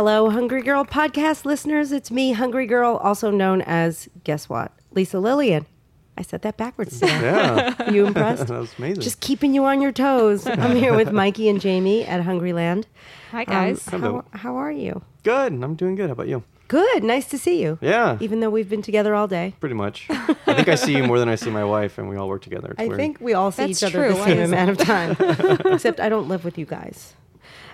Hello, hello, Hungry Girl podcast listeners. It's me, Hungry Girl, also known as, guess what? Lisa Lillien. I said that backwards today. Yeah, You impressed? that was amazing. Just keeping you on your toes. I'm here with Mikey and Jamie at Hungryland. Hi Um, guys. how, how are you? good. I'm doing good. How about you? Good. Nice to see you. Yeah, Even though we've been together all day. pretty much. I think I see you more than I see my wife, and we all work together. It's I weird. think we all see That's each other true. the same amount of time. Except I don't live with you guys.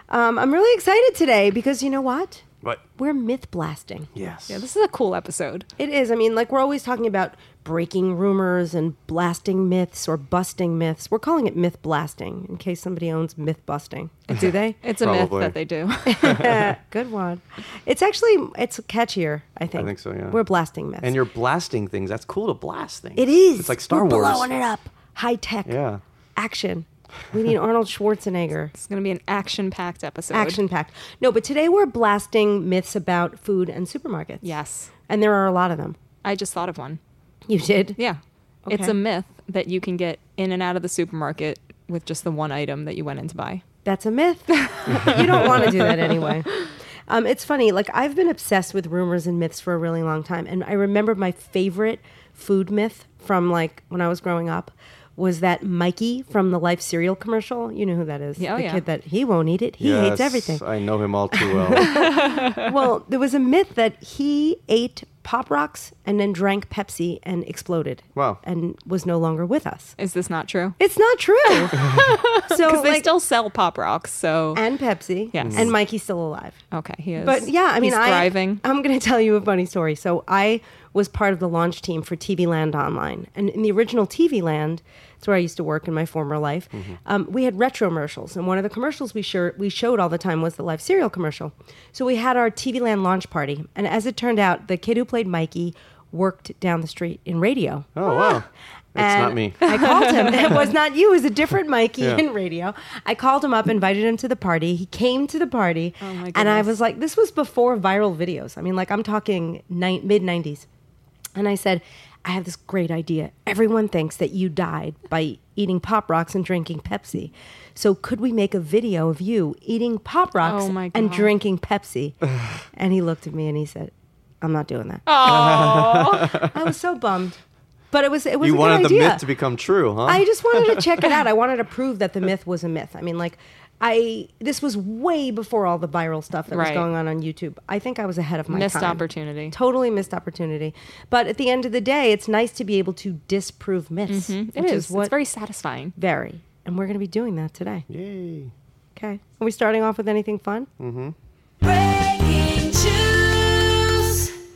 Um, I'm really excited today because you know what? What? We're myth blasting. Yes. Yeah, this is a cool episode. It is. I mean, like we're always talking about breaking rumors and blasting myths or busting myths. We're calling it myth blasting in case somebody owns myth busting. Do they? It's a myth that they do. Good one. It's actually it's catchier. I think. I think so, yeah. We're blasting myths. and you're blasting things. That's cool to blast things. It is. It's like Star We're Wars. blowing it up. High tech. Yeah. Action. We need Arnold Schwarzenegger. it's going to be an action-packed episode. Action packed. No, but today we're blasting myths about food and supermarkets. Yes. And there are a lot of them. I just thought of one. You did? Yeah. It's a myth that you can get in and out of the supermarket with just the one item that you went in to buy. That's a myth. you don't want to do that anyway. Um, it's funny. Like I've been obsessed with rumors and myths for a really long time, and I remember my favorite food myth from like when I was growing up was that Mikey from the Life cereal commercial. You know who that is? Yeah, oh the yeah. kid that he won't eat it. He hates everything. I know him all too well. well, there was a myth that he ate Pop Rocks and then drank Pepsi and exploded. Wow. And was no longer with us. Is this not true? It's not true. so Because they like, still sell Pop Rocks, so and Pepsi. Yes. And Mikey's still alive. okay, he is. But yeah, I mean, he's I, thriving. I'm going to tell you a funny story. So I was part of the launch team for TV Land Online, and in the original TV Land, it's where I used to work in my former life. Um, we had retro commercials, and one of the commercials we sure we showed all the time was the Life cereal commercial. So we had our TV Land launch party, and as it turned out, the kid who played Mikey worked down the street in radio. Oh wow. It's And not me. I called him. It was not you. It was a different Mikey Yeah. in radio. I called him up, invited him to the party. He came to the party, Oh, my and I was like, "This was before viral videos. I mean, like I'm talking ni- mid '90s." And I said, "I have this great idea. Everyone thinks that you died by eating Pop Rocks and drinking Pepsi. So could we make a video of you eating Pop oh Rocks Oh, my and drinking Pepsi?" and he looked at me and he said, "I'm not doing that." Oh, I was so bummed, but it was it was You a good wanted the idea. myth to become true, huh? I just wanted to check it out. I wanted to prove that the myth was a myth. I mean, like, I this was way before all the viral stuff that was going on on YouTube. I think I was ahead of my missed time. opportunity. Totally missed opportunity. But at the end of the day, it's nice to be able to disprove myths. Mm-hmm. It which is. what It's very satisfying. very. And we're going to be doing that today. Yay. Okay. Are we starting off with anything fun? Mm-hmm. Breaking news.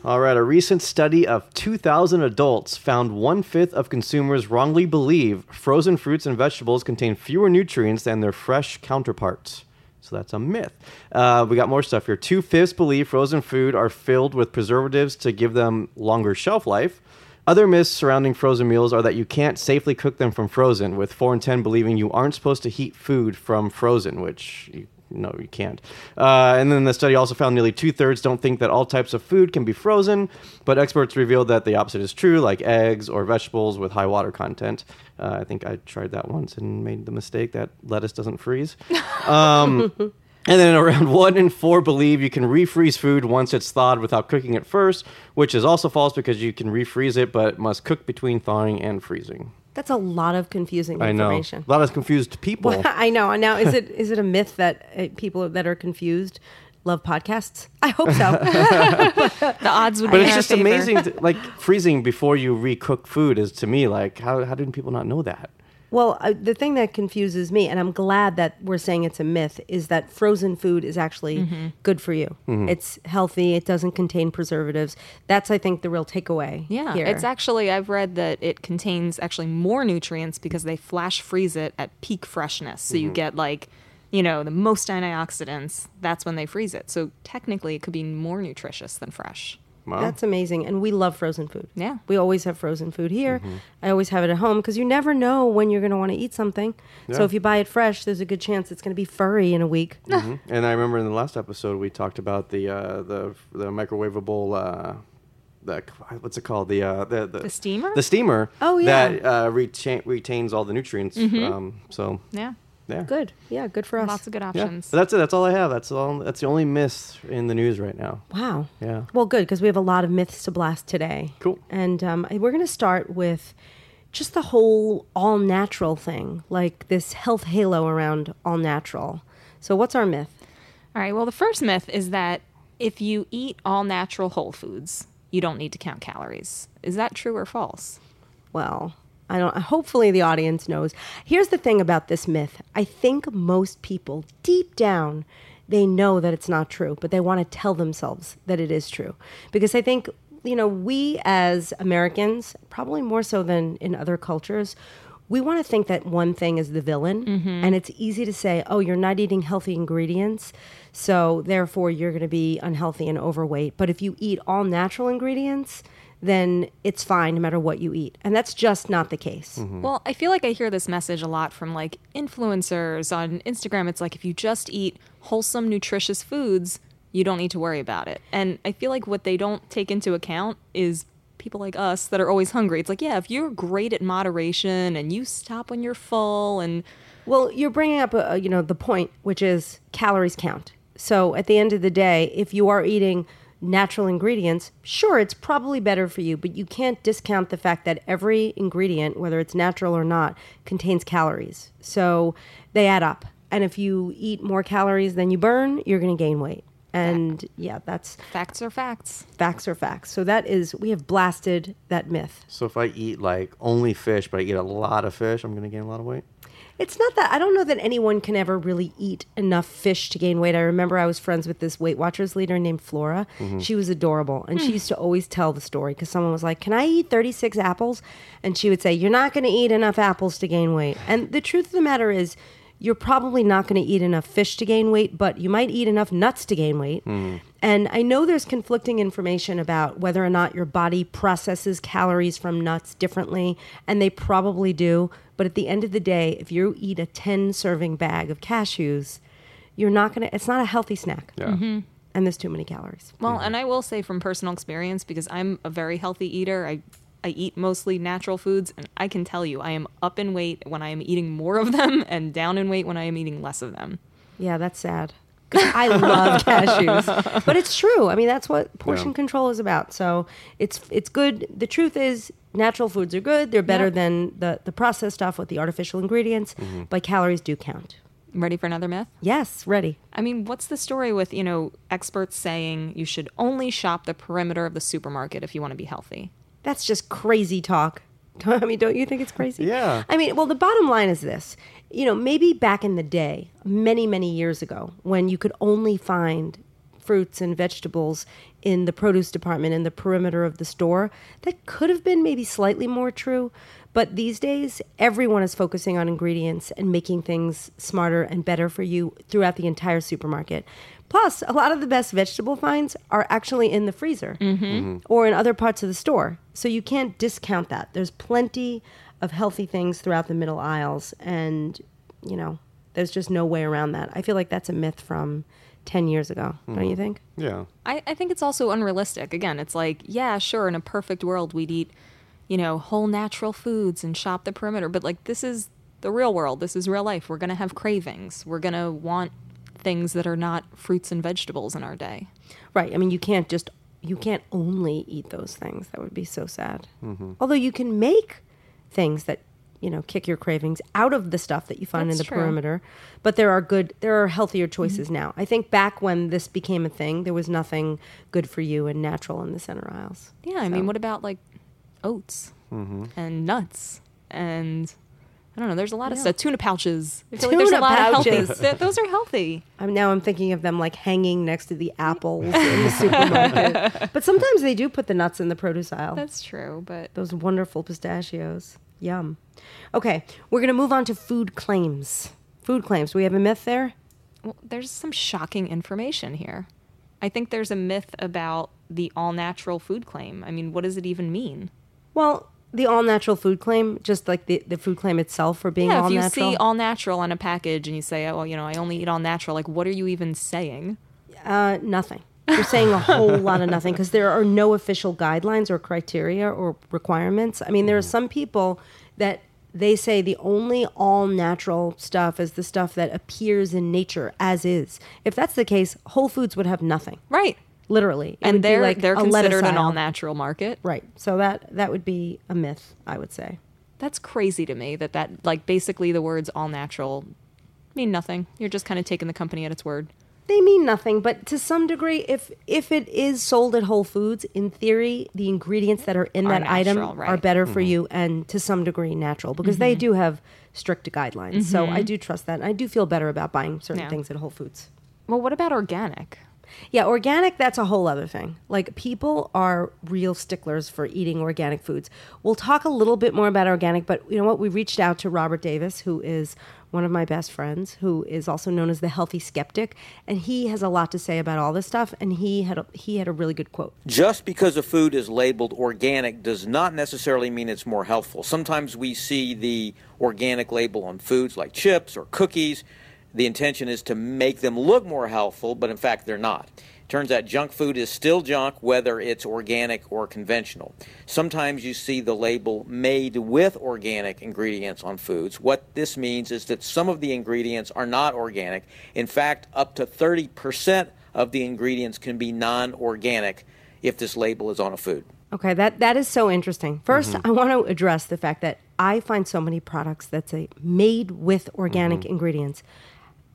All right, a recent study of 2,000 adults found one fifth of consumers wrongly believe frozen fruits and vegetables contain fewer nutrients than their fresh counterparts. So that's a myth. Uh, we got more stuff here. Two fifths believe frozen food are filled with preservatives to give them longer shelf life. Other myths surrounding frozen meals are that you can't safely cook them from frozen, with 4 and 10 believing you aren't supposed to heat food from frozen, which you no, you can't. Uh, and then the study also found nearly two thirds don't think that all types of food can be frozen, but experts revealed that the opposite is true, like eggs or vegetables with high water content. Uh, I think I tried that once and made the mistake that lettuce doesn't freeze. Um, and then around one in four believe you can refreeze food once it's thawed without cooking it first, which is also false because you can refreeze it, but must cook between thawing and freezing. That's a lot of confusing I know. information. A lot of confused people. Well, I know. Now, is it is it a myth that uh, people that are confused love podcasts? I hope so. The odds would But be it's just favor. amazing, to, like freezing before you recook food is to me like how how did people not know that? Well, uh, the thing that confuses me, and I'm glad that we're saying it's a myth, is that frozen food is actually Mm-hmm. good for you. It's healthy. It doesn't contain preservatives. That's, I think, the real takeaway. Yeah, here. it's actually I've read that it contains actually more nutrients because they flash freeze it at peak freshness. So Mm-hmm. you get like, you know, the most antioxidants. That's when they freeze it. So technically, it could be more nutritious than fresh. Wow. That's amazing. And we love frozen food. Yeah. We always have frozen food here. I always have it at home because you never know when you're going to want to eat something. So if you buy it fresh, there's a good chance it's going to be furry in a week. Mhm. And I remember in the last episode we talked about the uh, the the microwavable uh, the what's it called the uh, the, the The steamer? the steamer Oh, yeah. that uh, retain, retains all the nutrients. Um, so Yeah. Yeah. Good. Yeah, good for us. Lots of good Yeah. options. But that's it. That's all I have. That's all. That's the only myth in the news right now. Wow. Yeah. Well, good because we have a lot of myths to blast today. Cool. And um, we're going to start with just the whole all natural thing, like this health halo around all natural. So, what's our myth? All right. Well, the first myth is that if you eat all natural whole foods, you don't need to count calories. Is that true or false? Well, I don't. Hopefully, the audience knows. Here's the thing about this myth. I think most people, deep down, they know that it's not true, but they want to tell themselves that it is true. Because I think you know we as Americans, probably more so than in other cultures. We want to think that one thing is the villain, mm-hmm. and it's easy to say, "Oh, you're not eating healthy ingredients, so therefore you're going to be unhealthy and overweight." But if you eat all natural ingredients, then it's fine no matter what you eat. And that's just not the case. Mm-hmm. Well, I feel like I hear this message a lot from like influencers on Instagram. It's like if you just eat wholesome, nutritious foods, you don't need to worry about it. And I feel like what they don't take into account is people like us that are always hungry. It's like, yeah, if you're great at moderation and you stop when you're full and Well, you're bringing up, a, you know, the point, which is calories count. So at the end of the day, if you are eating natural ingredients, sure, it's probably better for you, but you can't discount the fact that every ingredient, whether it's natural or not, contains calories. So they add up. And if you eat more calories than you burn, you're going to gain weight. And yeah, that's facts are facts. facts are facts. So that is, we have blasted that myth. So if I eat like only fish, but I eat a lot of fish, I'm going to gain a lot of weight. It's not that I don't know that anyone can ever really eat enough fish to gain weight. I remember I was friends with this Weight Watchers leader named Flora. Mm-hmm. She was adorable, and she hmm. used to always tell the story because someone was like, "Can I eat 36 apples?" And she would say, "You're not going to eat enough apples to gain weight." And the truth of the matter is, you're probably not going to eat enough fish to gain weight, but you might eat enough nuts to gain weight. Hmm. And I know there's conflicting information about whether or not your body processes calories from nuts differently, and they probably do. But at the end of the day, if you eat a 10 serving bag of cashews, you're not going to, it's not a healthy snack. Yeah. Mm-hmm. And there's too many calories. Well, mm-hmm. and I will say from personal experience, because I'm a very healthy eater, I I eat mostly natural foods, and I can tell you, I am up in weight when I am eating more of them, and down in weight when I am eating less of them. Yeah, that's sad. 'Cause I love cashews, but it's true. I mean, that's what portion Yeah. control is about. So it's it's good. The truth is, natural foods are good. They're better Yep. than the the processed stuff with the artificial ingredients. Mm-hmm. But calories do count. Ready for another myth? Yes, ready. I mean, what's the story with, you know, experts saying you should only shop the perimeter of the supermarket if you want to be healthy? That's just crazy talk. I mean, don't you think it's crazy? Yeah. I mean, well, the bottom line is this. You know, maybe back in the day, many, many years ago, when you could only find fruits and vegetables in the produce department in the perimeter of the store, that could have been maybe slightly more true. But these days, everyone is focusing on ingredients and making things smarter and better for you throughout the entire supermarket. Plus, a lot of the best vegetable finds are actually in the freezer mm-hmm. or in other parts of the store. So you can't discount that. There's plenty of healthy things throughout the middle aisles, and, you know, there's just no way around that. I feel like that's a myth from 10 years ago, don't hmm. you think? Yeah. I, I think it's also unrealistic. Again, it's like, yeah, sure, in a perfect world, we'd eat, you know, whole natural foods and shop the perimeter. But like, this is the real world. This is real life. We're going to have cravings. We're going to want things that are not fruits and vegetables in our day. Right. I mean, you can't just, you can't only eat those things. That would be so sad. Mm-hmm. Although you can make things that, you know, kick your cravings out of the stuff that you find That's in the true. perimeter. But there are good, there are healthier mm-hmm. choices now. I think back when this became a thing, there was nothing good for you and natural in the center aisles. Yeah, I mean, what about like oats mm-hmm. and nuts and I don't know. There's a lot of stuff. Tuna pouches. I feel like there's a Tuna lot of pouches. healthy. those are healthy. I'm now I'm thinking of them like hanging next to the apples in the supermarket. But sometimes they do put the nuts in the produce aisle. That's true, but Those wonderful pistachios. Yum. Okay, we're going to move on to food claims. Food claims. Do we have a myth there? well, there's some shocking information here. I think there's a myth about the all natural food claim. I mean, what does it even mean? Well, the all natural food claim, just like the, the food claim itself for being yeah, all natural. if you natural. see all natural on a package and you say, "Oh, well, you know, I only eat all natural," like, what are you even saying? Uh, nothing. You're saying a whole lot of nothing because there are no official guidelines or criteria or requirements. I mean, there are some people that they say the only all natural stuff is the stuff that appears in nature as is. If that's the case, Whole Foods would have nothing. Right. Literally. It And they're like they're a lettuce considered an all natural market. Right. So that that would be a myth, I would say. That's crazy to me that that like basically the words all natural mean nothing. You're just kind of taking the company at its word. They mean nothing, but to some degree, if if it is sold at Whole Foods, in theory, the ingredients that are in Are that item natural, are right. Mm-hmm. better for you and to some degree natural because they do have strict guidelines. So I do trust that. And I do feel better about buying certain Yeah. things at Whole Foods. Well, what about organic? Yeah, organic, that's a whole other thing. Like, people are real sticklers for eating organic foods. We'll talk a little bit more about organic, but you know what? We reached out to Robert Davis, who is one of my best friends, who is also known as the healthy skeptic, and he has a lot to say about all this stuff. And he had a, he had a really good quote. Just because a food is labeled organic does not necessarily mean it's more healthful. Sometimes we see the organic label on foods like chips or cookies. The intention is to make them look more healthful, but in fact they're not. Turns out junk food is still junk whether it's organic or conventional. Sometimes you see the label made with organic ingredients on foods. What this means is that some of the ingredients are not organic. In fact, up to 30% of the ingredients can be non organic if this label is on a food. Okay, that that is so interesting. 1st mm-hmm. I want to address the fact that I find so many products that say made with organic mm-hmm. ingredients.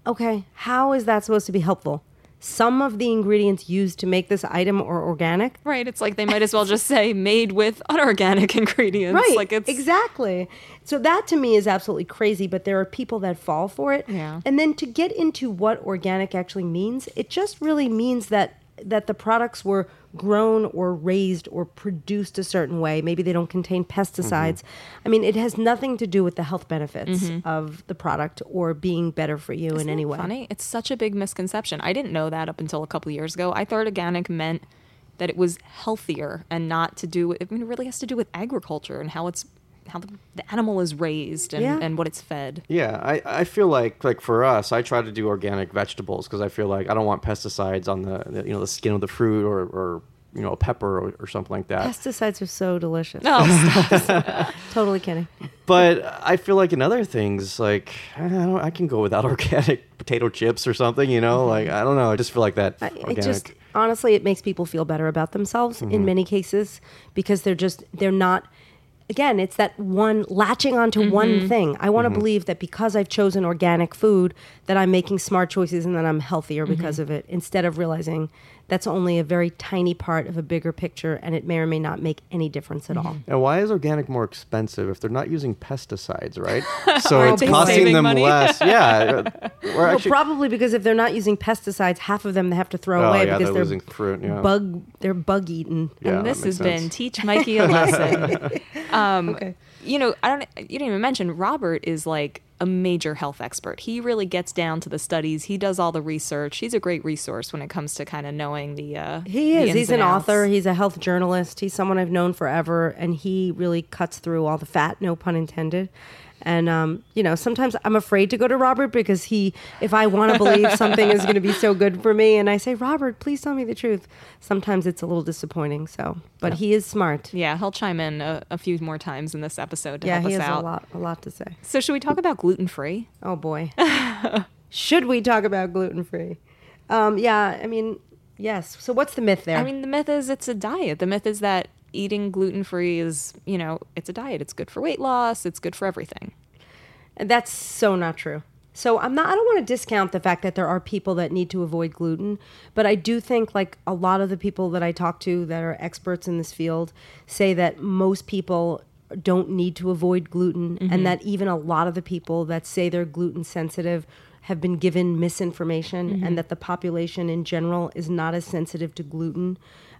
Okay, how is that supposed to be helpful? Some of the ingredients used to make this item are organic. Right. It's like they might as well just say made with unorganic ingredients. Right. Like it's exactly. So that to me is absolutely crazy, but there are people that fall for it. Yeah. And then to get into what organic actually means, it just really means that that the products were grown or raised or produced a certain way. Maybe they don't contain pesticides. Mm-hmm. I mean, it has nothing to do with the health benefits mm-hmm. of the product or being better for you in Isn't any way. Funny. It's such a big misconception. I didn't know that up until a couple years ago. I thought organic meant that it was healthier and not to do with. I mean, it really has to do with agriculture and how it's how the, the animal is raised and, Yeah. and what it's fed. Yeah, I, I feel like like for us, I try to do organic vegetables because I feel like I don't want pesticides on the, the you know the skin of the fruit or, or you know a pepper or, or something like that. Pesticides are so delicious. Oh. Totally kidding. But I feel like in other things, like I don't, I can go without organic potato chips or something. You know, like mm-hmm. I don't know. I just feel like that I- organic. It just honestly, it makes people feel better about themselves in mm-hmm. many cases because they're just they're not. Again, it's that one latching onto one mm-hmm. thing. I want to mm-hmm. believe that because I've chosen organic food, that I'm making smart choices and that I'm healthier mm-hmm. because of it. Instead of realizing that's only a very tiny part of a bigger picture, and it may or may not make any difference at all. And why is organic more expensive if they're not using pesticides, right? So it's costing them money? less. Yeah, Well, actually, probably because if they're not using pesticides, half of them they have to throw Oh, away yeah, because they're they're losing fruit, yeah. bug they're bug eaten. Yeah, and this has makes been teach Mikey a lesson. um, Okay. You know, I don't. You didn't even mention Robert is like a major health expert. He really gets down to the studies. He does all the research. He's a great resource when it comes to kind of knowing the. Uh, He is. ins He's an outs. author. He's a health journalist. He's someone I've known forever, and he really cuts through all the fat, no pun intended. And um, you know, sometimes I'm afraid to go to Robert because he, if I want to believe something is going to be so good for me, and I say, Robert, please tell me the truth. Sometimes it's a little disappointing. So, but he is smart. Yeah, he'll chime in a, a few more times in this episode to Yeah, help he has a lot, a lot to say. So, should we talk about gluten free? Oh boy, should we talk about gluten free? Um, yeah, I mean, yes. So, what's the myth there? I mean, the myth is it's a diet. The myth is that eating gluten free is, you know, it's a diet. It's good for weight loss. It's good for everything. And That's so not true. So I'm not I don't want to discount the fact that there are people that need to avoid gluten, but I do think like a lot of the people that I talk to that are experts in this field say that most people don't need to avoid gluten and mm-hmm. that even a lot of the people that say they're gluten sensitive have been given misinformation and mm-hmm. that the population in general is not as sensitive to gluten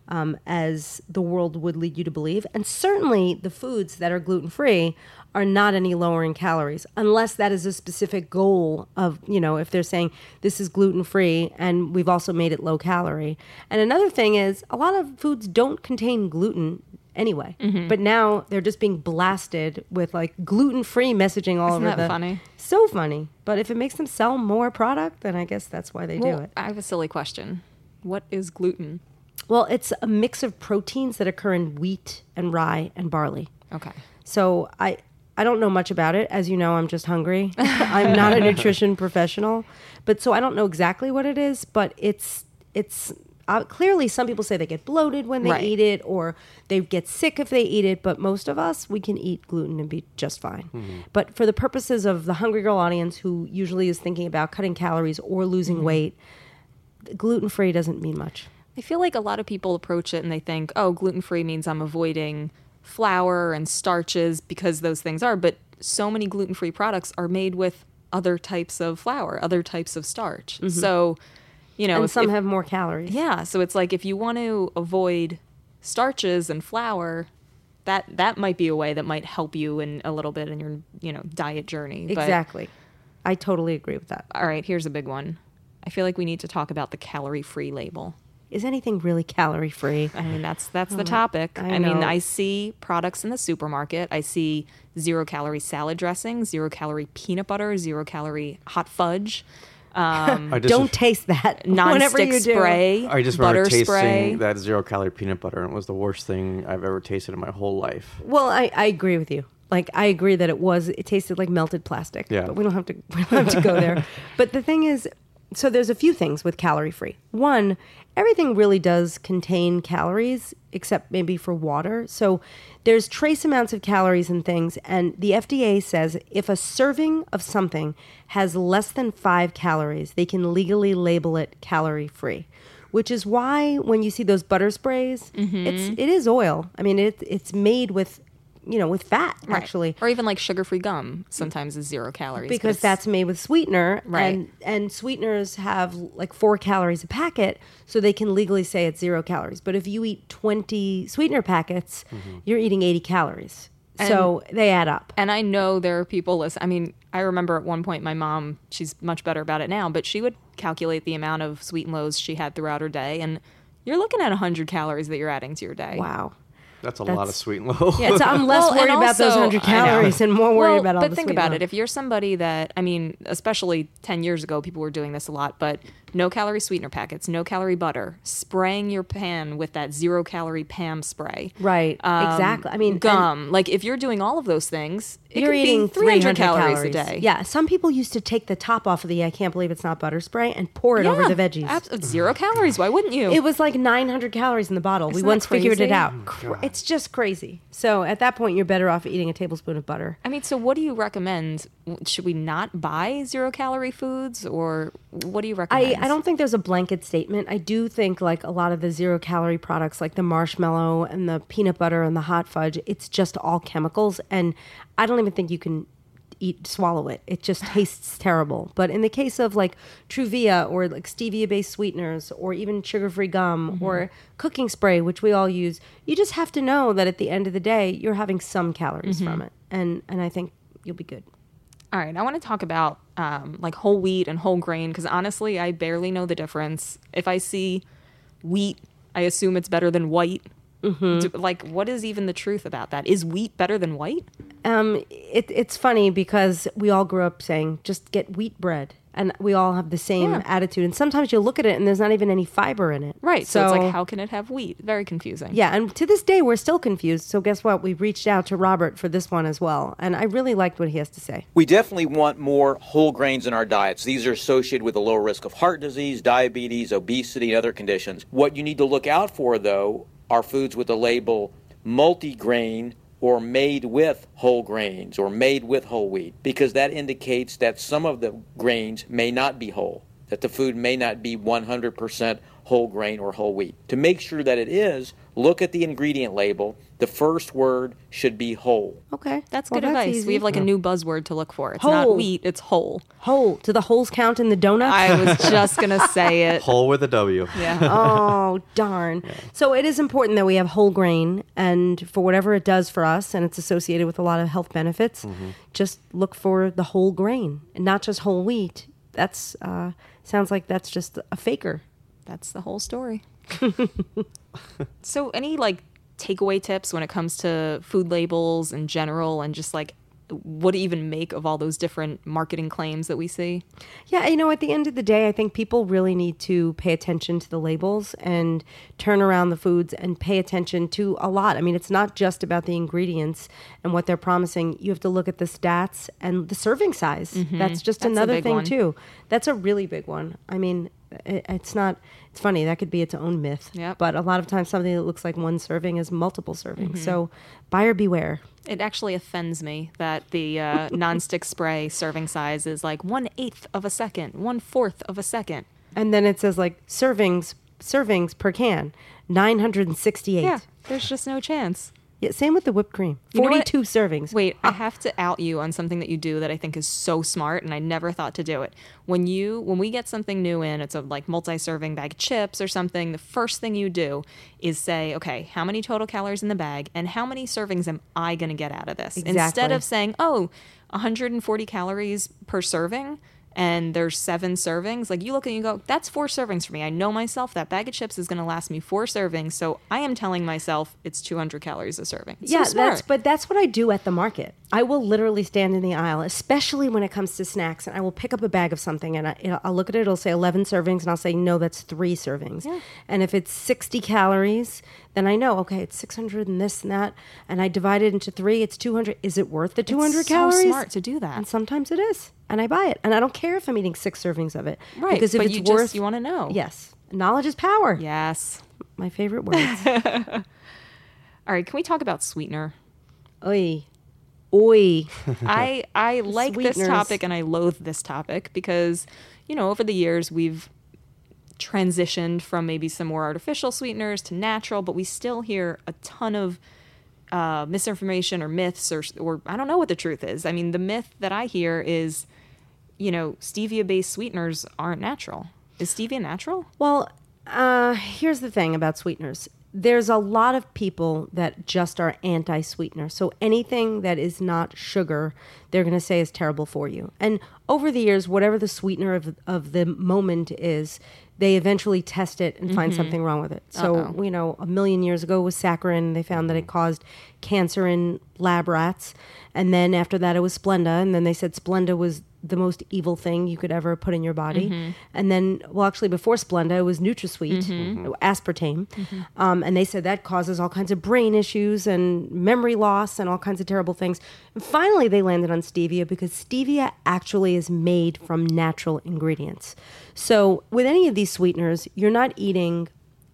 um, as the world would lead you to believe. And certainly the foods that are gluten free are not any lower in calories, unless that is a specific goal of, you know, if they're saying this is gluten free and we've also made it low calorie. And another thing is a lot of foods don't contain gluten anyway, but now they're just being blasted with like gluten free messaging all Isn't over that the. funny? So funny. But if it makes them sell more product, then I guess that's why they do it. I have a silly question. What is gluten? Well, it's a mix of proteins that occur in wheat and rye and barley. Okay. So I I don't know much about it. As you know, I'm just hungry. I'm not a nutrition professional, but so I don't know exactly what it is. But it's it's uh, clearly some people say they get bloated when they Right. eat it, or they get sick if they eat it. But most of us, we can eat gluten and be just fine. But for the purposes of the hungry girl audience, who usually is thinking about cutting calories or losing weight, gluten free doesn't mean much. I feel like a lot of people approach it and they think, oh, gluten free means I'm avoiding flour and starches because those things are. But so many gluten free products are made with other types of flour, other types of starch. So, you know, Mm-hmm. And if- some if- have more calories. yeah. So it's like if you want to avoid starches and flour, that that might be a way that might help you in a little bit in your you know diet journey. But- Exactly. I totally agree with that. all right, here's a big one. I feel like we need to talk about the calorie free label. Is anything really calorie free? I mean, that's that's the oh, topic. I I, mean. I see products in the supermarket. I see zero calorie salad dressing, zero calorie peanut butter, zero calorie hot fudge, um, I just, Don't taste that. Whenever nonstick you do. spray, I just remember tasting spray. that zero calorie peanut butter, and it was the worst thing I've ever tasted in my whole life. Well, I, I agree with you. Like I agree that it was it tasted like melted plastic. Yeah. But we don't have to we don't have to go there. but the thing is, so there's a few things with calorie free. One, everything really does contain calories, except maybe for water. So there's trace amounts of calories and things, and the FDA says if a serving of something has less than five calories, they can legally label it calorie free. Which is why when you see those butter sprays, Mm-hmm. it's it is oil. I mean, it, it's made with you know with fat Right. actually or even like sugar free gum sometimes is zero calories because that's made with sweetener Right. and and sweeteners have like four calories a packet so they can legally say it's zero calories but if you eat 20 sweetener packets mm-hmm. you're eating 80 calories so they add up And I know there are people listen. I mean, I remember at one point my mom, she's much better about it now, but she would calculate the amount of Sweet'N Lows she had throughout her day. And you're looking at 100 calories that you're adding to your day. wow That's a lot of Sweet'N Low. yeah, so i'm less Well, and worried about those 100 calories and more worried Well, about all but the think sweet about milk. it. If you're somebody that, I mean, especially 10 years ago, people were doing this a lot, but no calorie sweetener packets, no calorie butter, spraying your pan with that zero calorie Pam spray. right Um, exactly i mean gum. like if you're doing all of those things, it you're eating 300, 300 calories, a day. Yeah, some people used to take the top off of the I can't believe it's not butter spray and pour it over the veggies. abs- zero calories. Why wouldn't you? It was like 900 calories in the bottle. we Isn't that once figured it crazy? out. Cra- it's just crazy. So at that point, you're better off eating a tablespoon of butter. I mean, so what do you recommend? Should we not buy zero calorie foods, or what do you I, recommend? I don't think there's a blanket statement. I do think like a lot of the zero calorie products, like the marshmallow and the peanut butter and the hot fudge, it's just all chemicals, and I don't even think you can eat swallow it. It just tastes terrible. But in the case of like Truvia or like stevia based sweeteners or even sugar free gum or cooking spray, which we all use, you just have to know that at the end of the day, you're having some calories from it, and and I think you'll be good. All right, I want to talk about um, like whole wheat and whole grain because honestly, I barely know the difference. If I see wheat, I assume it's better than white. Mm-hmm. Do- like, what is even the truth about that? Is wheat better than white? Um, it, it's funny because we all grew up saying just get wheat bread, and we all have the same Yeah. attitude. And sometimes you look at it and there's not even any fiber in it. Right. So, it's like, how can it have wheat? Very confusing. Yeah, and to this day we're still confused. So guess what? We reached out to Robert for this one as well, and I really liked what he has to say. We definitely want more whole grains in our diets. These are associated with a lower risk of heart disease, diabetes, obesity, and other conditions. What you need to look out for, though, are foods with the label multigrain or made with whole grains or made with whole wheat, because that indicates that some of the grains may not be whole, that the food may not be 100% whole grain or whole wheat. To make sure that it is, look at the ingredient label. The first word should be whole. Okay, That's Well, good advice. easy. We have like a new buzzword to look for. It's not wheat, it's whole. whole. Do the holes count in the donut? I was just going to say it. Whole with a W. Yeah. oh darn so it is important that we have whole grain and for whatever it does for us and it's associated with a lot of health benefits just look for the whole grain and not just whole wheat that's uh, sounds like that's just a faker That's the whole story. so, any like takeaway tips when it comes to food labels in general and just like what to even make of all those different marketing claims that we see. Yeah, you know, at the end of the day, I think people really need to pay attention to the labels and turn around the foods and pay attention to a lot. I mean, it's not just about the ingredients and what they're promising. You have to look at the stats and the serving size. Mm-hmm. That's just That's another thing, one. too. That's a really big one. I mean, it, it's not, it's funny, that could be its own myth. Yep. But a lot of times, something that looks like one serving is multiple servings. Mm-hmm. So buyer beware. It actually offends me that the uh, nonstick spray serving size is like one eighth of a second, one fourth of a second. And then it says like servings, servings per can, 968. Yeah, there's just no chance. Yeah, same with the whipped cream. You know what? 42 servings. Wait, I ah. have to out you on something that you do that I think is so smart, and I never thought to do it. When you when we get something new in, it's a like multi-serving bag of chips or something. The first thing you do is say, okay, how many total calories in the bag, and how many servings am I going to get out of this? Instead of saying, oh, 140 calories per serving. And there's seven servings. Like you look and you go, that's four servings for me. I know myself that bag of chips is going to last me four servings. So I am telling myself it's 200 calories a serving. It's so yeah, that's but that's what I do at the market. I will literally stand in the aisle, especially when it comes to snacks, and I will pick up a bag of something and I, I'll look at it. It'll say 11 servings, and I'll say no, that's three servings. Yeah. And if it's 60 calories, then I know okay, it's 600 and this and that, and I divide it into three. It's 200. Is it worth the 200 It's so calories? smart to do that. And sometimes it is, and I buy it, and I don't care if I'm eating six servings of it, Right, Because if but it's you just- worth, you wanna know. Yes, knowledge is power. yes. My favorite words. All right, can we talk about sweetener? Oi, oi. I I like this topic and I loathe this topic because you know over the years we've transitioned from maybe some more artificial sweeteners to natural, but we still hear a ton of uh, misinformation or myths or or I don't know what the truth is. I mean, the myth that I hear is, you know, stevia based sweeteners aren't natural. Is stevia natural? Well, uh, here's the thing about sweeteners. There's a lot of people that just are anti sweetener. So anything that is not sugar, they're going to say is terrible for you. And over the years, whatever the sweetener of, of the moment is, they eventually test it and find something wrong with it. So, you know, a million years ago was saccharin. They found that it caused cancer in lab rats. And then after that, it was Splenda. And then they said Splenda was the most evil thing you could ever put in your body. Mm-hmm. And then, well, actually, before Splenda, it was NutraSweet, mm-hmm. aspartame. Mm-hmm. Um, and they said that causes all kinds of brain issues and memory loss and all kinds of terrible things. And finally, they landed on stevia because stevia actually is made from natural ingredients. So, with any of these sweeteners, you're not eating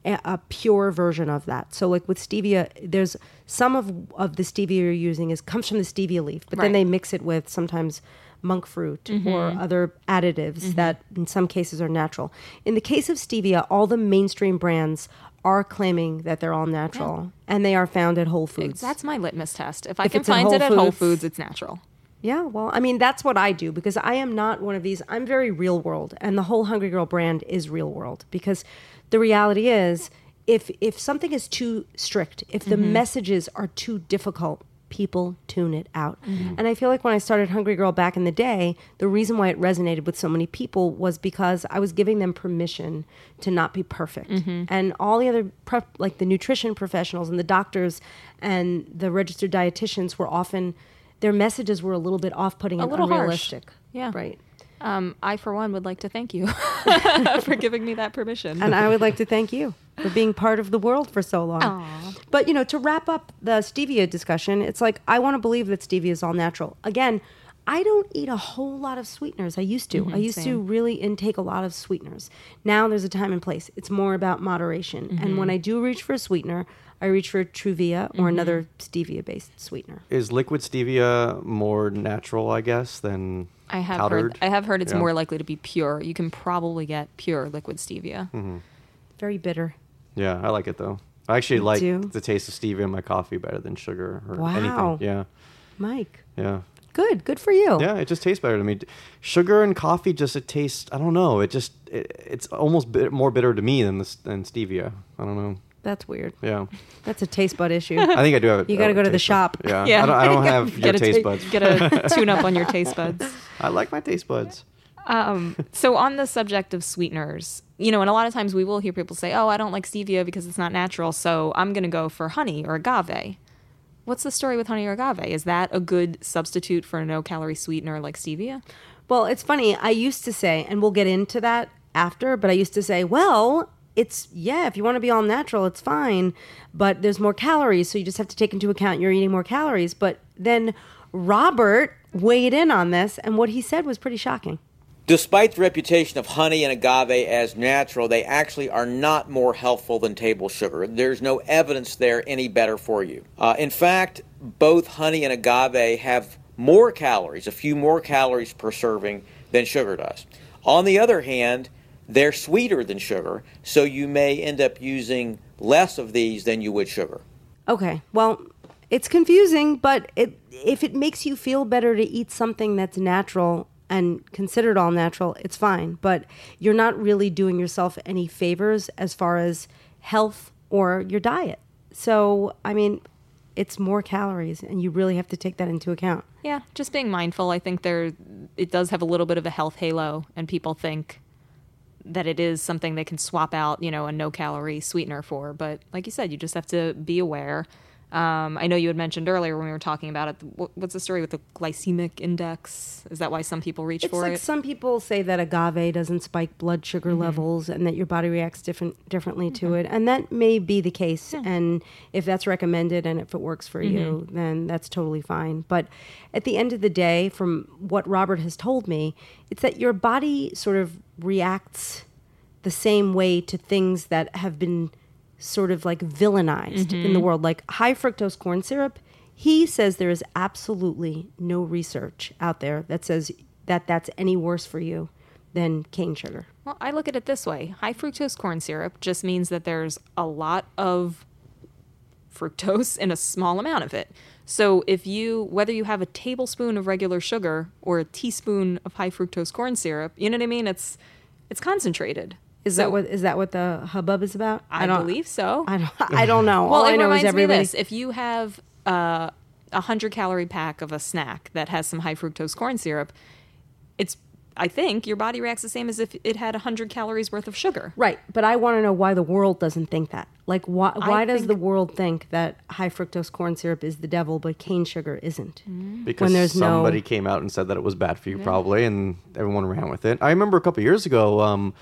a, a pure version of that. So like with stevia, there's some of of the stevia you're using is comes from the stevia leaf, but then they mix it with sometimes monk fruit or mm-hmm. other additives mm-hmm. that in some cases are natural. In the case of stevia, all the mainstream brands are claiming that they're all natural and they are found at Whole Foods. That's my litmus test. If I If can find it at Whole Foods- Foods, it's natural. Yeah, well, I mean, that's what I do because I am not one of these. I'm very real world, and the whole Hungry Girl brand is real world because the reality is if if something is too strict, if the mm-hmm. messages are too difficult, people tune it out. Mm-hmm. And I feel like when I started Hungry Girl back in the day, the reason why it resonated with so many people was because I was giving them permission to not be perfect. Mm-hmm. And all the other prep, like the nutrition professionals and the doctors and the registered dietitians were often their messages were a little bit off-putting A and little harsh. unrealistic. Yeah. Right. Um, I, for one, would like to thank you for giving me that permission. And I would like to thank you for being part of the world for so long. Aw. But you know, to wrap up the stevia discussion, it's like I want to believe that stevia is all natural. Again, I don't eat a whole lot of sweeteners. I used to. I mm-hmm. used to really intake a lot of sweeteners. Now there's a time and place. It's more about moderation. And when mm-hmm. I do reach for a sweetener, I reach for Truvia or mm-hmm. another stevia-based sweetener. Is liquid stevia more natural, I guess, than I have powdered? heard. I have heard it's Yeah. more likely to be pure. You can probably get pure liquid stevia. Hmm. Very bitter. Yeah, I like it though. I actually You like do? the taste of stevia in my coffee better than sugar or Wow. anything. Yeah, Mike, yeah, good. Good for you. yeah. It just tastes better to me. Sugar and coffee just it tastes. I don't know. It just it, it's almost bit, more bitter to me than this than stevia. I don't know. That's weird. Yeah, That's a taste bud issue. I think I do have. it- You gotta uh, go to the bud. shop. Yeah, Yeah. I don't, I don't have your a taste ta- buds. Get a tune up on your taste buds. I like my taste buds. Um, so on the subject of sweeteners, you know, and a lot of times we will hear people say, "Oh, I don't like stevia because it's not natural, so I'm going to go for honey or agave." What's the story with honey or agave? Is that a good substitute for a no calorie sweetener like stevia? Well, it's funny. I used to say, and we'll get into that after, but I used to say, well, it's yeah, if you want to be all natural, it's fine, but there's more calories, so you just have to take into account you're eating more calories. But then Robert weighed in on this, and what he said was pretty shocking. Despite the reputation of honey and agave as natural, they actually are not more healthful than table sugar. There's no evidence they're any better for you. Uh, in fact, both honey and agave have more calories, a few more calories per serving than sugar does. On the other hand, they're sweeter than sugar, so you may end up using less of these than you would sugar. Okay, well, it's confusing, but it, if it makes you feel better to eat something that's natural and considered all natural, it's fine. But you're not really doing yourself any favors as far as health or your diet. So, I mean, it's more calories, and you really have to take that into account. Yeah, just being mindful. I think there it does have a little bit of a health halo, and people think that it is something they can swap out, you know, a no calorie sweetener for. But like you said, you just have to be aware. Um, I know you had mentioned earlier when we were talking about it. What's the story with the glycemic index? Is that why some people reach It's for like it? some people say that agave doesn't spike blood sugar levels and that your body reacts different differently to it, and that may be the case. And if that's recommended and if it works for you, then that's totally fine. But at the end of the day, from what Robert has told me, it's that your body sort of reacts the same way to things that have been sort of like villainized in the mm-hmm. world, like high fructose corn syrup. He says there is absolutely no research out there that says that that's any worse for you than cane sugar. Well, I look at it this way high fructose corn syrup just means that there's a lot of fructose in a small amount of it. So if you, whether you have a tablespoon of regular sugar or a teaspoon of high fructose corn syrup, you know what I mean? It's it's concentrated. Is So that what is that what the hubbub is about? I, don't believe so. I don't. I don't know. well, All it I know reminds is everybody. me of this: if you have uh, a hundred calorie pack of a snack that has some high fructose corn syrup, it's I think your body reacts the same as if it had 100 calories worth of sugar. Right, but I want to know why the world doesn't think that. Like, why? Why does think- the world think that high fructose corn syrup is the devil, but cane sugar isn't? because there's no- somebody came out and said that it was bad for you, probably, and everyone ran with it. I remember a couple years ago. Um,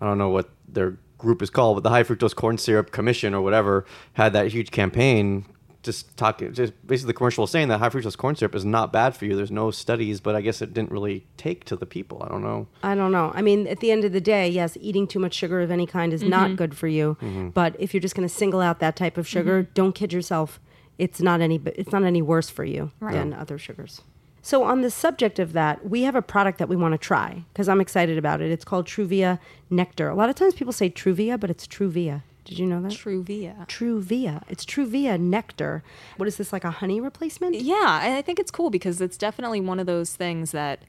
I don't know what their group is called, but the High Fructose Corn Syrup Commission or whatever had that huge campaign. Just talking, just basically the commercial was saying that high fructose corn syrup is not bad for you. There's no studies, but I guess it didn't really take to the people. I don't know. I don't know. I mean, at the end of the day, yes, eating too much sugar of any kind is not mm-hmm. good for you. Mm-hmm. But if you're just going to single out that type of sugar, mm-hmm. don't kid yourself. It's not any. It's not any worse for you than other sugars. So on the subject of that, we have a product that we want to try because I'm excited about it. It's called Truvia Nectar. A lot of times people say Truvia, but it's Truvia. Did you know that? Truvia. Truvia. It's Truvia Nectar. What is this like a honey replacement? Yeah, and I think it's cool because it's definitely one of those things that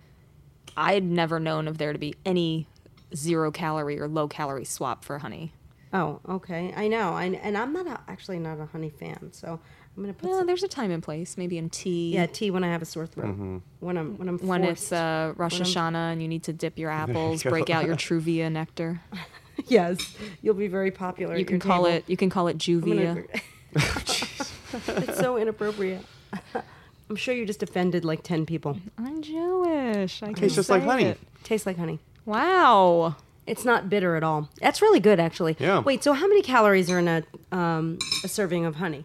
I had never known of there to be any zero calorie or low calorie swap for honey. Oh, okay. I know. I, and I'm not a, actually not a honey fan, so I'm gonna put Yeah, some, there's a time and place, maybe in tea. yeah tea when I have a sore throat. When I'm when I'm When it's uh, Rosh When I'm- Hashanah and you need to dip your apples, go. break out your Truvia nectar. yes, you'll be very popular. You at can your call table. it. You can call it I'm gonna- Juvia. it's so inappropriate. I'm sure you just offended like ten people. I'm Jewish. I Tastes just like say honey. it. Tastes like honey. Wow. It's not bitter at all. That's really good, actually. Yeah. Wait, so how many calories are in a um, a serving of honey?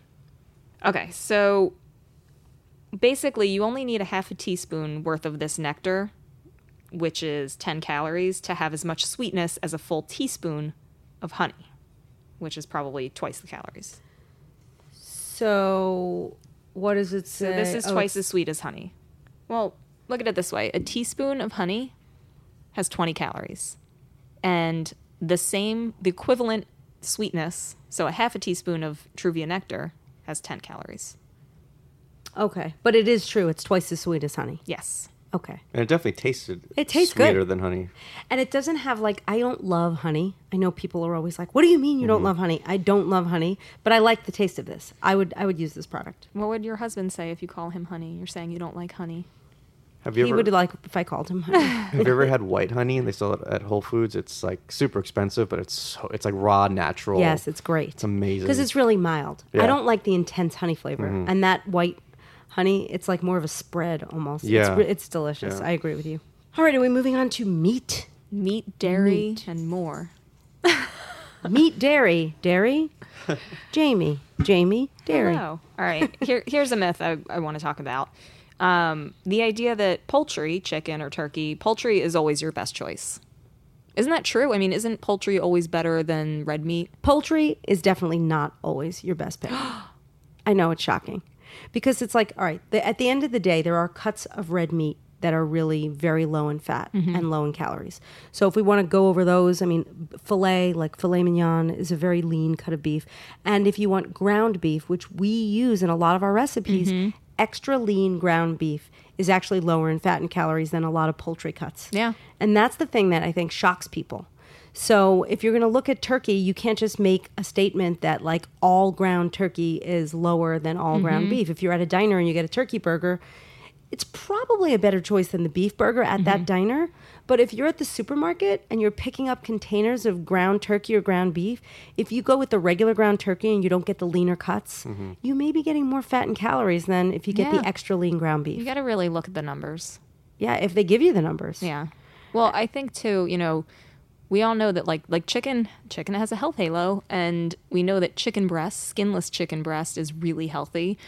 Okay, so basically, you only need a half a teaspoon worth of this nectar, which is 10 calories, to have as much sweetness as a full teaspoon of honey, which is probably twice the calories. So, what does it So say? this is Oh, twice it's- as sweet as honey. Well, look at it this way a teaspoon of honey has 20 calories. And the same, the equivalent sweetness, so a half a teaspoon of Truvia nectar has 10 calories. Okay, but it is true. It's twice as sweet as honey. Yes. Okay. And it definitely tasted. It tastes good. sweeter than honey. And it doesn't have like I don't love honey. I know people are always like, "What do you mean you don't mm-hmm. love honey?" I don't love honey, but I like the taste of this. I would I would use this product. What would your husband say if you call him honey? You're saying you don't like honey. Have you he ever would like if I called him. honey. have you ever had white honey and they sell it at Whole Foods? It's like super expensive, but it's so, it's like raw, natural. yes, it's great. It's amazing. because it's really mild. Yeah. Mm-hmm. I don't like the intense honey flavor, and that white honey, it's like more of a spread almost. Yeah. it's, it's delicious. Yeah. I agree with you. All right, are we moving on to meat? Meat, dairy, Meat. and more. meat, dairy, dairy. Jamie, Jamie, dairy. Hello. All right. Here, here's a myth I, I want to talk about. Um, the idea that poultry, chicken or turkey, poultry is always your best choice. Isn't that true? I mean, isn't poultry always better than red meat? Poultry is definitely not always your best pick. I know it's shocking because it's like, all right, the, at the end of the day, there are cuts of red meat that are really very low in fat and low in calories. So if we want to go over those, I mean, filet, like filet mignon, is a very lean cut of beef. And if you want ground beef, which we use in a lot of our recipes, extra lean ground beef is actually lower in fat and calories than a lot of poultry cuts. Yeah. And that's the thing that I think shocks people. So if you're going to look at turkey, you can't just make a statement that like all ground turkey is lower than all ground mm-hmm. beef. If you're at a diner and you get a turkey burger, it's probably a better choice than the beef burger at that mm-hmm. diner. But if you're at the supermarket and you're picking up containers of ground turkey or ground beef, if you go with the regular ground turkey and you don't get the leaner cuts, mm-hmm. you may be getting more fat and calories than if you get Yeah. the extra lean ground beef. You got to really look at the numbers. yeah, if they give you the numbers. Yeah. Well, I think too, you know, we all know that like like chicken, chicken has a health halo, and we know that chicken breast, skinless chicken breast, is really healthy.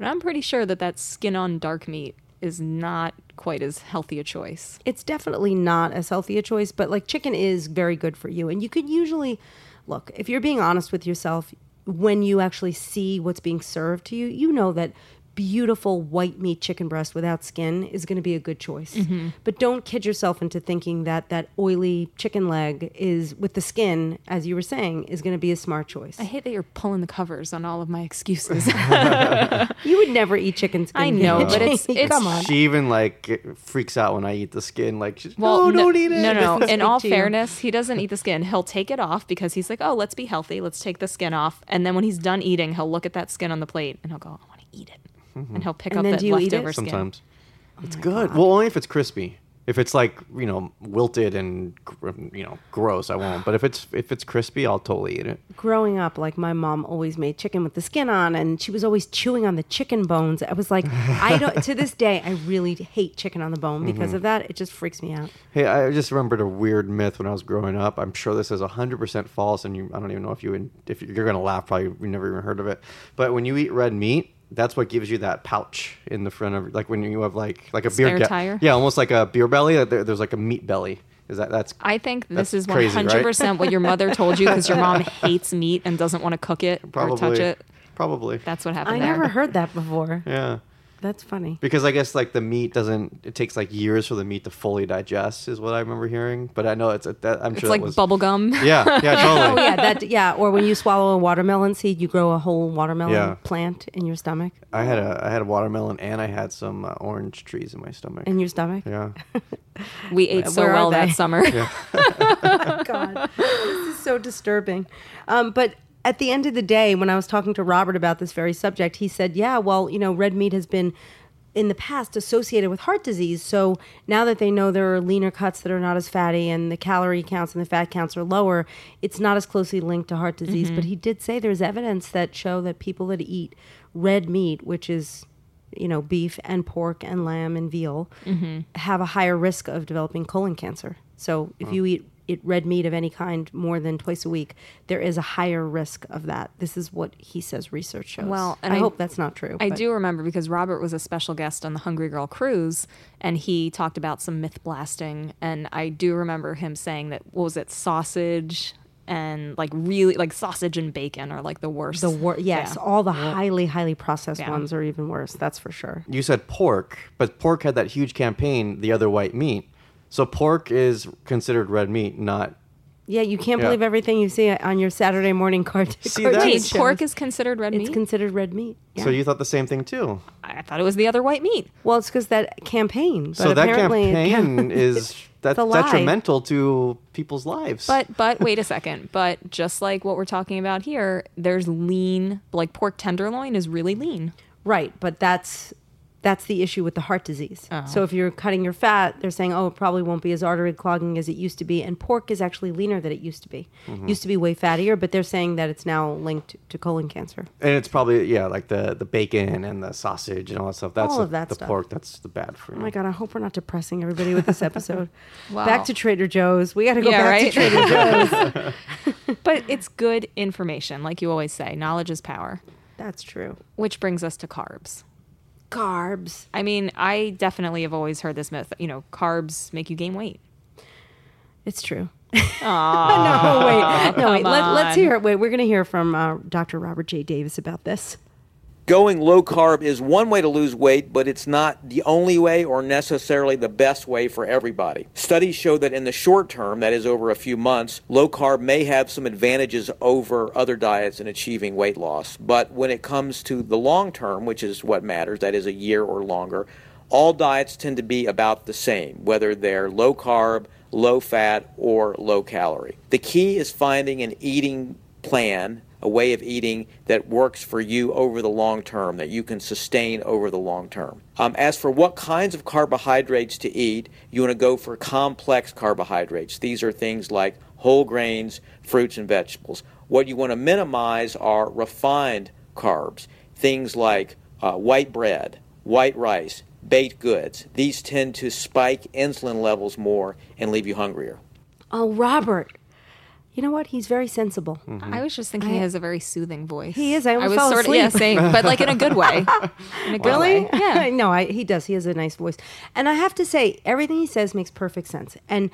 But I'm pretty sure that that skin on dark meat is not quite as healthy a choice. it's definitely not as healthy a choice, but like chicken is very good for you. And you could usually look, if you're being honest with yourself, when you actually see what's being served to you, you know that beautiful white meat chicken breast without skin is going to be a good choice. Mm-hmm. But don't kid yourself into thinking that that oily chicken leg is with the skin, as you were saying, is going to be a smart choice. I hate that you're pulling the covers on all of my excuses. You would never eat chicken skin. I know, but it's- it's- come on. She even like freaks out when I eat the skin. Like, she's, Well, no, don't eat it. No, no. In all speak to you. fairness, he doesn't eat the skin. He'll take it off because he's like, "Oh, let's be healthy. Let's take the skin off." And then when he's done eating, he'll look at that skin on the plate and he'll go, "I want to eat it," and he'll pick And up then that do you eat it? leftover skin. Sometimes it's good. Well, only if it's crispy. If it's like you know wilted and gr- you know gross, I won't. But if it's if it's crispy, I'll totally eat it. growing up, like my mom always made chicken with the skin on, and she was always chewing on the chicken bones. I was like, I don't. To this day, I really hate chicken on the bone because Mm-hmm. of that. It just freaks me out. Hey, I just remembered a weird myth when I was growing up. I'm sure this is 100% false, and you, I don't even know if you if you're gonna laugh. Probably you never even heard of it. But when you eat red meat, that's what gives you that pouch in the front of like when you have like like a beer Spare ga- tire? Yeah, almost like a beer belly. that There, there's like a meat belly. Is that that's I think this is 100% what your mother told you because your mom hates meat and doesn't want to cook it probably or touch it. Probably. That's what happened I there. never heard that before. yeah. That's funny. Because I guess like the meat doesn't. It takes like years for the meat to fully digest, is what I remember hearing. But I know it's a, that. I'm It's sure like that was, bubble gum. Yeah, yeah, Oh totally. yeah, that yeah. Or when you swallow a watermelon seed, you grow a whole watermelon Yeah. plant in your stomach. I had a I had a watermelon and I had some uh, orange trees in my stomach. In your stomach. yeah. We ate so well they? that summer. God, this is so disturbing. Um, but at the end of the day, when I was talking to Robert about this very subject, he said, "Yeah, well, you know, red meat has been." In the past, associated with heart disease. So now that they know there are leaner cuts that are not as fatty and the calorie counts and the fat counts are lower, it's not as closely linked to heart disease. Mm-hmm. But he did say there's evidence that show that people that eat red meat, which is you know, beef and pork and lamb and veal mm-hmm. have a higher risk of developing colon cancer. So if you eat eat red meat of any kind more than twice a week, there is a higher risk of that. This is what he says research shows. Well, and I, I- hope that's not true. I but- do remember because Robert was a special guest on the Hungry Girl cruise, and he talked about some myth blasting. And I do remember him saying that what was it, sausage and like really like sausage and bacon are like the worst. The worst, yes, Yeah. all the highly, highly processed Yeah. ones are even worse. That's for sure. You said pork, but pork had that huge campaign, the other white meat. So pork is considered red meat, not. Yeah, you can't Yeah. believe everything you see on your Saturday morning cart- See, cartoon Wait, shows. pork is considered red it's meat. It's considered red meat. Yeah. So you thought the same thing too. I thought it was the other white meat. well, it's because that campaign. But so that campaign is that's a lie. detrimental to people's lives. But but wait a second. But just like what we're talking about here, there's lean like pork tenderloin is really lean. Right, but that's that's the issue with the heart disease. Oh. So if you're cutting your fat, they're saying, oh, it probably won't be as artery clogging as it used to be. And pork is actually leaner than it used to be. Mm-hmm. Used to be way fattier, but they're saying that it's now linked to colon cancer. And it's probably yeah, like the the bacon and the sausage and all that stuff. That's All the, of that the stuff. pork. That's the bad for oh you. Oh my god! I hope we're not depressing everybody with this episode. Wow. Back to Trader Joe's. We got to go Yeah, back right? to Trader Joe's. But it's good information, like you always say. Knowledge is power. That's true. Which brings us to carbs. Carbs. I mean, I definitely have always heard this myth. You know, carbs make you gain weight. It's true. no, wait, no, wait. Let, let's on. hear. Wait, we're going to hear from uh, Dr. Robert J. Davis about this. Going low carb is one way to lose weight, but it's not the only way or necessarily the best way for everybody. Studies show that in the short term, that is over a few months, low carb may have some advantages over other diets in achieving weight loss. But when it comes to the long term, which is what matters, that is a year or longer, all diets tend to be about the same, whether they're low carb, low fat, or low calorie. The key is finding an eating plan, a way of eating that works for you over the long term, that you can sustain over the long term. Um, as for what kinds of carbohydrates to eat, you want to go for complex carbohydrates. These are things like whole grains, fruits, and vegetables. What you want to minimize are refined carbs, things like uh, white bread, white rice, baked goods. These tend to spike insulin levels more and leave you hungrier. Oh, Robert. You know what? He's very sensible. Mm-hmm. I was just thinking he has a very soothing voice. He is. I almost was fell sort of yeah, asleep. same, but like in a good way. In a good Really? way. Yeah. no, I, he does. He has a nice voice. And I have to say, everything he says makes perfect sense. And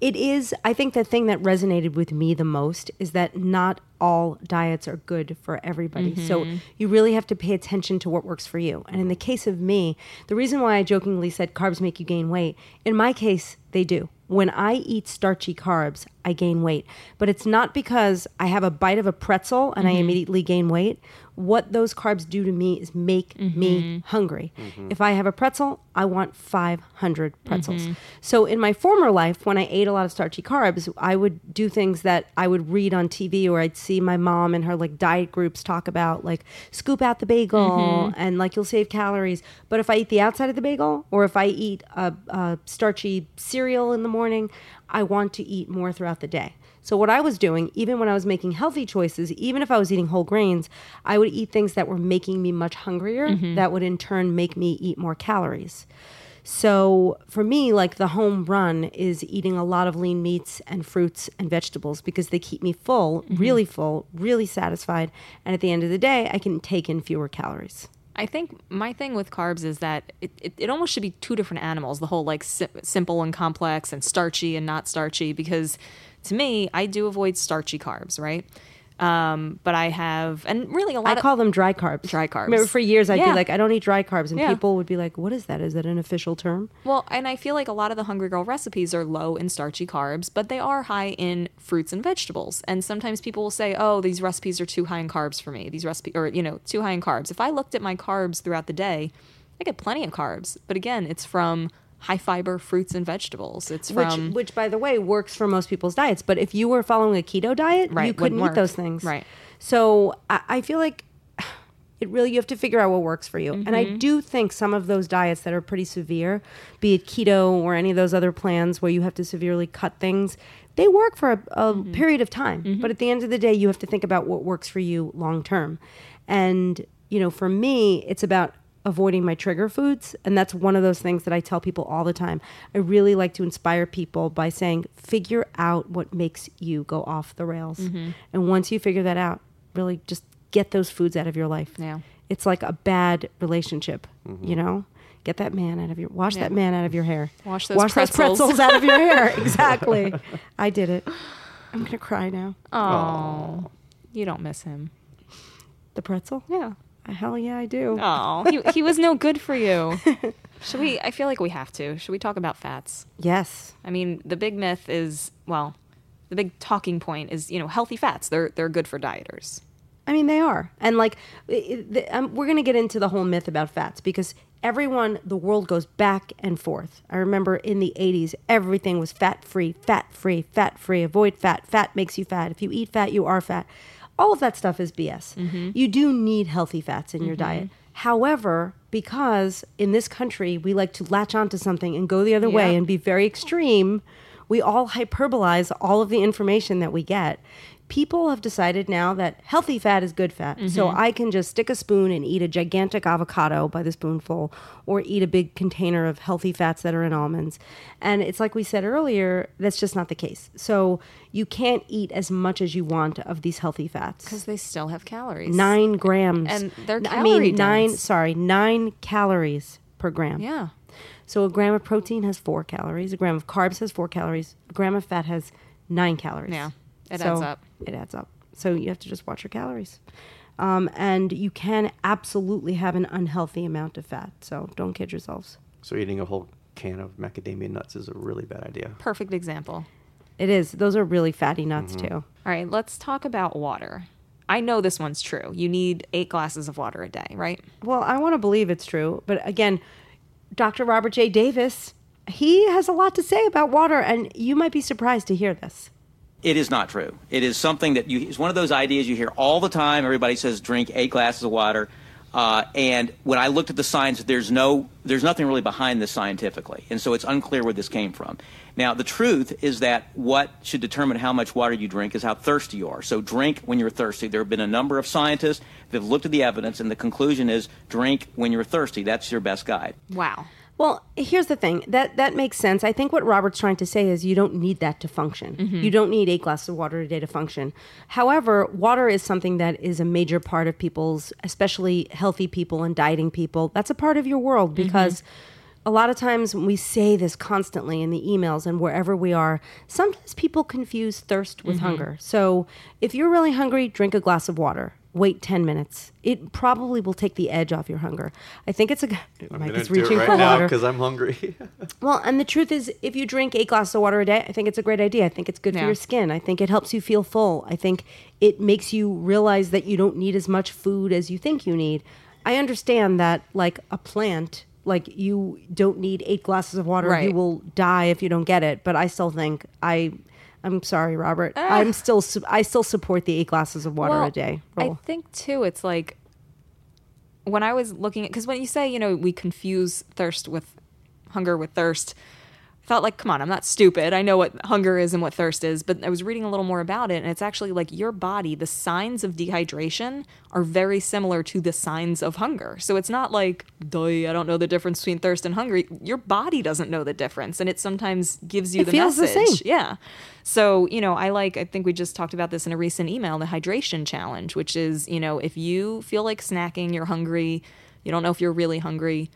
it is, I think the thing that resonated with me the most is that not all diets are good for everybody. So mm-hmm. you really have to pay attention to what works for you. And in the case of me, the reason why I jokingly said carbs make you gain weight, in my case, they do. When I eat starchy carbs, I gain weight. But it's not because I have a bite of a pretzel and I mm-hmm. immediately gain weight. What those carbs do to me is make me mm-hmm. hungry. Mm-hmm. If I have a pretzel, I want 500 pretzels. Mm-hmm. So in my former life, when I ate a lot of starchy carbs, I would do things that I would read on TV or I'd see my mom and her like diet groups talk about, like scoop out the bagel and like you'll save calories. But if I eat the outside of the bagel or if I eat a, a starchy cereal in the morning, I want to eat more throughout the day. So what I was doing, even when I was making healthy choices, even if I was eating whole grains, I would eat things that were making me much hungrier. Mm-hmm. That would in turn make me eat more calories. So for me, like the home run is eating a lot of lean meats and fruits and vegetables because they keep me full, mm-hmm. really full, really satisfied, and at the end of the day, I can take in fewer calories. I think my thing with carbs is that it, it, it almost should be two different animals the whole like si- simple and complex and starchy and not starchy because to me I do avoid starchy carbs right um, but I have and really a lot of I of call them dry carbs. Dry carbs. Remember, for years I'd Yeah. be like, I don't eat dry carbs, and Yeah. people would be like, What is that? Is that an official term? Well, and I feel like a lot of the Hungry Girl recipes are low in starchy carbs, but they are high in fruits and vegetables. And sometimes people will say, "Oh, these recipes are too high in carbs for me." These recipes, or you know, too high in carbs. If I looked at my carbs throughout the day, I get plenty of carbs. But again, it's from high fiber fruits and vegetables. It's from which, which by the way, works for most people's diets. But if you were following a keto diet, Right, you couldn't eat work. those things. Right. So I, I feel like it really you have to figure out what works for you. And Mm-hmm. I do think some of those diets that are pretty severe, be it keto or any of those other plans where you have to severely cut things, they work for a, a Mm-hmm. period of time. But at the end of the day, you have to think about what works for you long term. And you know, for me, it's about avoiding my trigger foods and that's one of those things that I tell people all the time. I really like to inspire people by saying figure out what makes you go off the rails. Mm-hmm. And once you figure that out, really just get those foods out of your life. Yeah. It's like a bad relationship, you know? Get that man out of your wash Yeah. that man out of your hair. Wash those wash pretzels. those pretzels out of your hair. Exactly. I did it. I'm going to cry now. oh, you don't miss him. The pretzel? Yeah. Hell yeah, I do. Oh, he he was no good for you. Should we? I feel like we have to. Should we talk about fats? Yes. I mean, the big myth is well, the big talking point is you know healthy fats. They're they're good for dieters. I mean, they are. And like, it, the, um, we're going to get into the whole myth about fats because everyone, the world goes back and forth. I remember in the 80s, everything was fat free, fat free, fat free, avoid fat. Fat makes you fat. If you eat fat, you are fat. All of that stuff is BS. Mm-hmm. You do need healthy fats in your mm-hmm. diet. However, because in this country we like to latch onto something and go the other way and be very extreme. We all hyperbolize all of the information that we get. People have decided now that healthy fat is good fat. So Mm-hmm. I can just stick a spoon and eat a gigantic avocado by the spoonful or eat a big container of healthy fats that are in almonds. And it's like we said earlier, that's just not the case. So you can't eat as much as you want of these healthy fats because they still have calories. nine grams And they're I mean nine sorry nine calories per gram Yeah. so a gram of protein has four calories a gram of carbs has four calories a gram of fat has nine calories Yeah, it So adds up. It adds up so you have to just watch your calories um, and you can absolutely have an unhealthy amount of fat so don't kid yourselves So eating a whole can of macadamia nuts is a really bad idea. Perfect example. it is those are really fatty nuts too All right, let's talk about water. I know this one's true. You need eight glasses of water a day, right? Well, I want to believe it's true, but again, Dr. Robert J. Davis, he has a lot to say about water, and you might be surprised to hear this. It is not true. It is something that you. It's one of those ideas you hear all the time. Everybody says drink eight glasses of water, uh, and when I looked at the science, there's no, there's nothing really behind this scientifically, and so it's unclear where this came from. Now, the truth is that what should determine how much water you drink is how thirsty you are. So drink when you're thirsty. There have been a number of scientists that have looked at the evidence, and the conclusion is drink when you're thirsty. That's your best guide. Wow. Well, here's the thing that that makes sense. I think what Robert's trying to say is you don't need that to function. Mm-hmm. You don't need eight glasses of water a day to function. However, water is something that is a major part of people's, especially healthy people and dieting people. That's a part of your world mm-hmm. because. A lot of times when we say this constantly in the emails and wherever we are, sometimes people confuse thirst with mm-hmm. hunger. So if you're really hungry, drink a glass of water. Wait 10 minutes. It probably will take the edge off your hunger. I think it's a. I'm Mike gonna is do it reaching right for now water. because I'm hungry. Well, and the truth is, if you drink eight glasses of water a day, I think it's a great idea. I think it's good for your skin. I think it helps you feel full. I think it makes you realize that you don't need as much food as you think you need. I understand that, like a plant, like you don't need eight glasses of water. Right. You will die if you don't get it. But I still think I. I'm sorry, Robert. Ah. I'm still. su- I still support the eight glasses of water Well, a day. I think too, it's like when I was looking at because when you say you know we confuse thirst with hunger with thirst, felt like come on, I'm not stupid. I know what hunger is and what thirst is, but I was reading a little more about it, and it's actually like your body. The signs of dehydration are very similar to the signs of hunger. So it's not like, duh, I don't know the difference between thirst and hunger. Your body doesn't know the difference, and it sometimes gives you It the feels the message. same. Yeah. So, you know, I like, I think we just talked about this in a recent email, the hydration challenge, which is, you know, if you feel like snacking, you're hungry, you don't know if you're really hungry,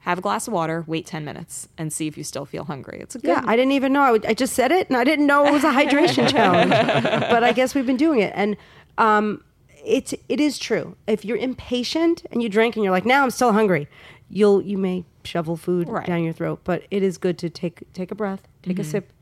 have a glass of water, wait 10 minutes, and see if you still feel hungry. It's a good. Yeah, I didn't even know. I, would, I just said it, and I didn't know it was a hydration challenge. But I guess we've been doing it, and um, it's it is true. If you're impatient and you drink, and you're like, now I'm still hungry, you'll you may shovel food Right. down your throat. But it is good to take take a breath, take a sip,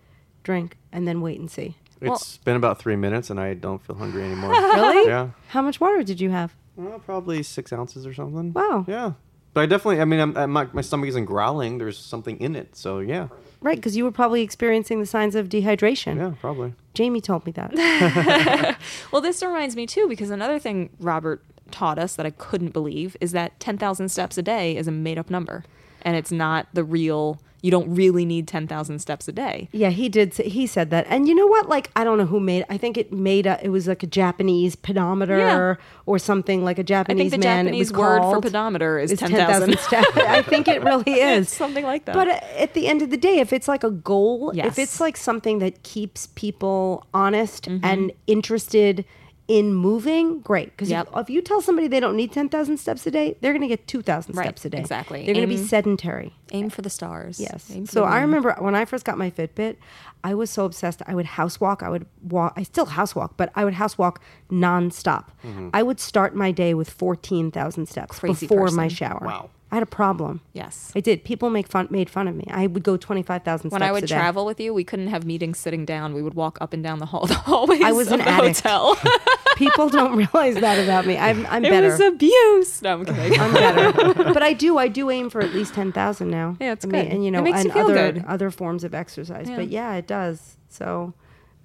drink, and then wait and see. It's been about three minutes and I don't feel hungry anymore. Really? Yeah. How much water did you have? Well, probably six ounces or something. Wow. Yeah. But I definitely, I mean, I'm, I'm, my, my stomach isn't growling. There's something in it. So, yeah. Right, because you were probably experiencing the signs of dehydration. Yeah, probably. Jamie told me that. Well, this reminds me too, because another thing Robert taught us that I couldn't believe is that 10,000 steps a day is a made up number. And it's not the real, you don't really need 10,000 steps a day. Yeah, he did. Say, he said that, and you know what? Like, I don't know who made. I think it made a. It was like a Japanese pedometer Yeah. or something like a Japanese I think the man. Japanese it was word for pedometer is It's 10,000. steps. I think it really is It's something like that. But at the end of the day, if it's like a goal, Yes. if it's like something that keeps people honest Mm-hmm. and interested in moving, great. Because Yep. if, if you tell somebody they don't need ten thousand steps a day, they're going to get two thousand Right, steps a day. exactly. They're going to be sedentary. Aim for the stars. Yes. So I remember when I first got my Fitbit, I was so obsessed. I would house walk. I would walk. I still house walk, but I would house walk nonstop. Mm-hmm. I would start my day with fourteen thousand steps Crazy before person. my shower. Wow. I had a problem. Yes. I did. People make fun made fun of me. I would go twenty five thousand steps When I would travel with you, we couldn't have meetings sitting down. We would walk up and down the hall, the hallways I was of an the addict. hotel. People don't realize that about me. I'm I'm it better. was abuse. No, I'm kidding. I'm better. but I do. I do aim for at least ten thousand now. Yeah, it's I mean, good. And you It know, makes and you feel other good. other forms of exercise. Yeah. But yeah, it does. So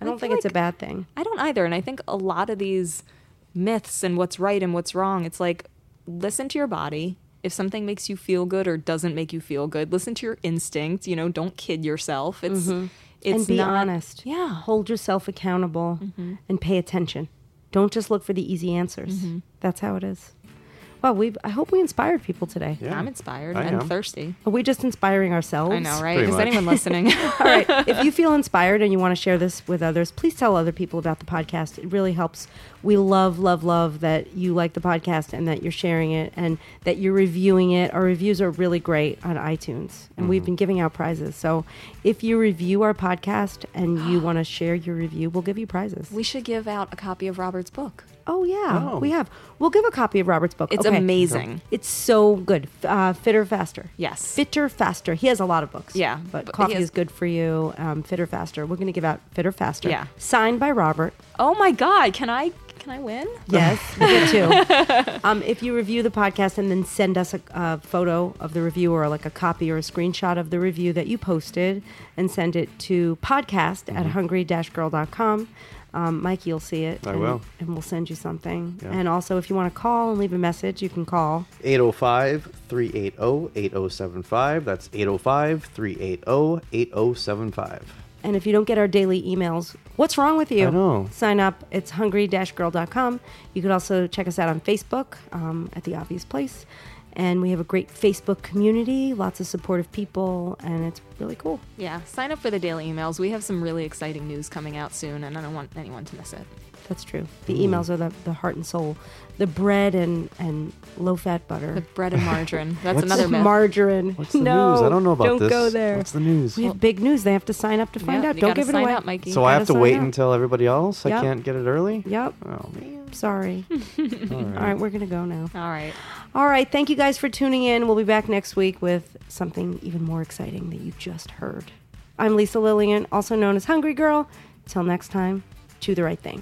I I don't feel think it's a bad thing. I don't either. And I think a lot of these myths and what's right and what's wrong, it's like listen to your body. If something makes you feel good or doesn't make you feel good, listen to your instinct. You know, don't kid yourself. It's it's Mm-hmm. and be not- honest. Yeah. Mm-hmm. Hold yourself accountable and pay attention. Don't just look for the easy answers. Mm-hmm. That's how it is. Well, we I hope we inspired people today. Yeah. I'm inspired I and am. thirsty. Are we just inspiring ourselves? I know, right? Pretty Is much. anyone listening? All right. If you feel inspired and you want to share this with others, please tell other people about the podcast. It really helps. We love, love, love that you like the podcast and that you're sharing it and that you're reviewing it. Our reviews are really great on iTunes, and we've mm-hmm. been giving out prizes. So if you review our podcast and you want to share your review, we'll give you prizes. we should give out a copy of Robert's book. Oh yeah, Oh. we have. We'll give a copy of Robert's book. It's Okay. amazing. It's so good. F- Uh, fitter, faster. Yes. Fitter, faster. He has a lot of books. Yeah, But, but he coffee has- is good for you. Um, fitter, faster. We're going to give out fitter, faster. Yeah. Signed by Robert. Oh my God! Can I can I win? Yes, we get two. Um, if you review the podcast and then send us a, a photo of the review or like a copy or a screenshot of the review that you posted and send it to podcast Mm-hmm. at hungry-girl.com. Um, Mike, you'll see it. I and, will. And we'll send you something. Yeah. And also, if you want to call and leave a message, you can call 805 380 8075. That's 805 380 8075. And if you don't get our daily emails, what's wrong with you? I know. Sign up. It's hungry-girl.com. You could also check us out on Facebook um, at The Obvious Place. And we have a great Facebook community, lots of supportive people, and it's really cool. Yeah, sign up for the daily emails. We have some really exciting news coming out soon, and I don't want anyone to miss it. That's true. The mm. emails are the, the heart and soul. The bread and, and low fat butter. The bread and margarine. That's What's- another myth. Margarine. What's the no, news? I don't know about don't this. go there. What's the news? We have big news. They have to sign up to find Yeah, out. Don't give it away. up, Mikey. So I have to wait up. until everybody else? Yep. I can't get it early? Yep. Oh, man. Sorry. All All right. right, we're going to go now. All right. All right. Thank you guys for tuning in. We'll be back next week with something even more exciting that you just heard. I'm Lisa Lillien, also known as Hungry Girl. Till next time, do the right thing.